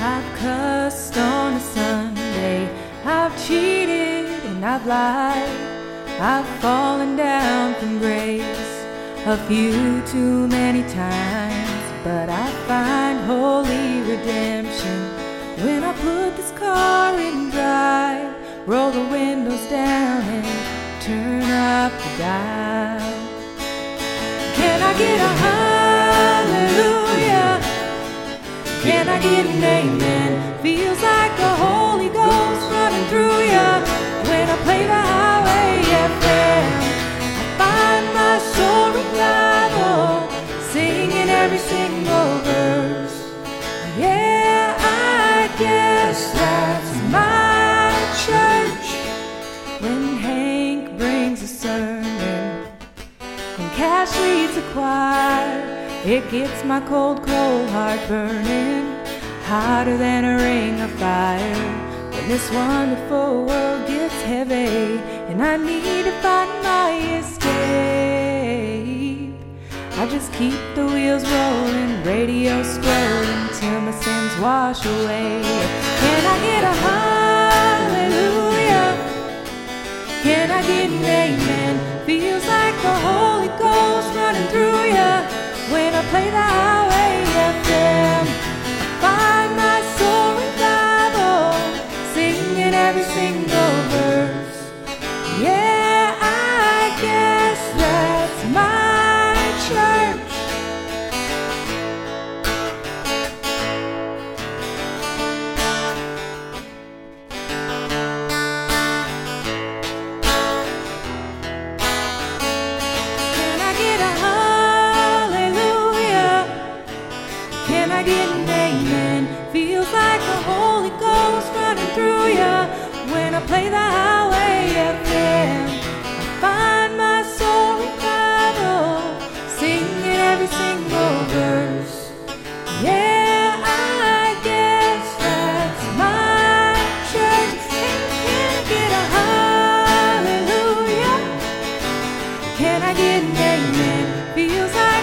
I've cussed on a Sunday. I've cheated and I've lied. I've fallen down from grace a few too many times. But I find holy redemption when I put this car in drive, roll the windows down, and turn up the dial. Can I get a hug? Can I get an amen? Feels like the Holy Ghost running through ya when I play the highway FM. I find my soul revival, singing every single verse. Yeah, I guess that's my church. When Hank brings a sermon, when Cash leads a choir, it gets my cold, cold heart burning hotter than a ring of fire. When this wonderful world gets heavy and I need to find my escape, I just keep the wheels rolling, radio scrolling till my sins wash away. Can I get a hallelujah? Can I get an amen? Feels like the Holy Ghost running through I play the Feels like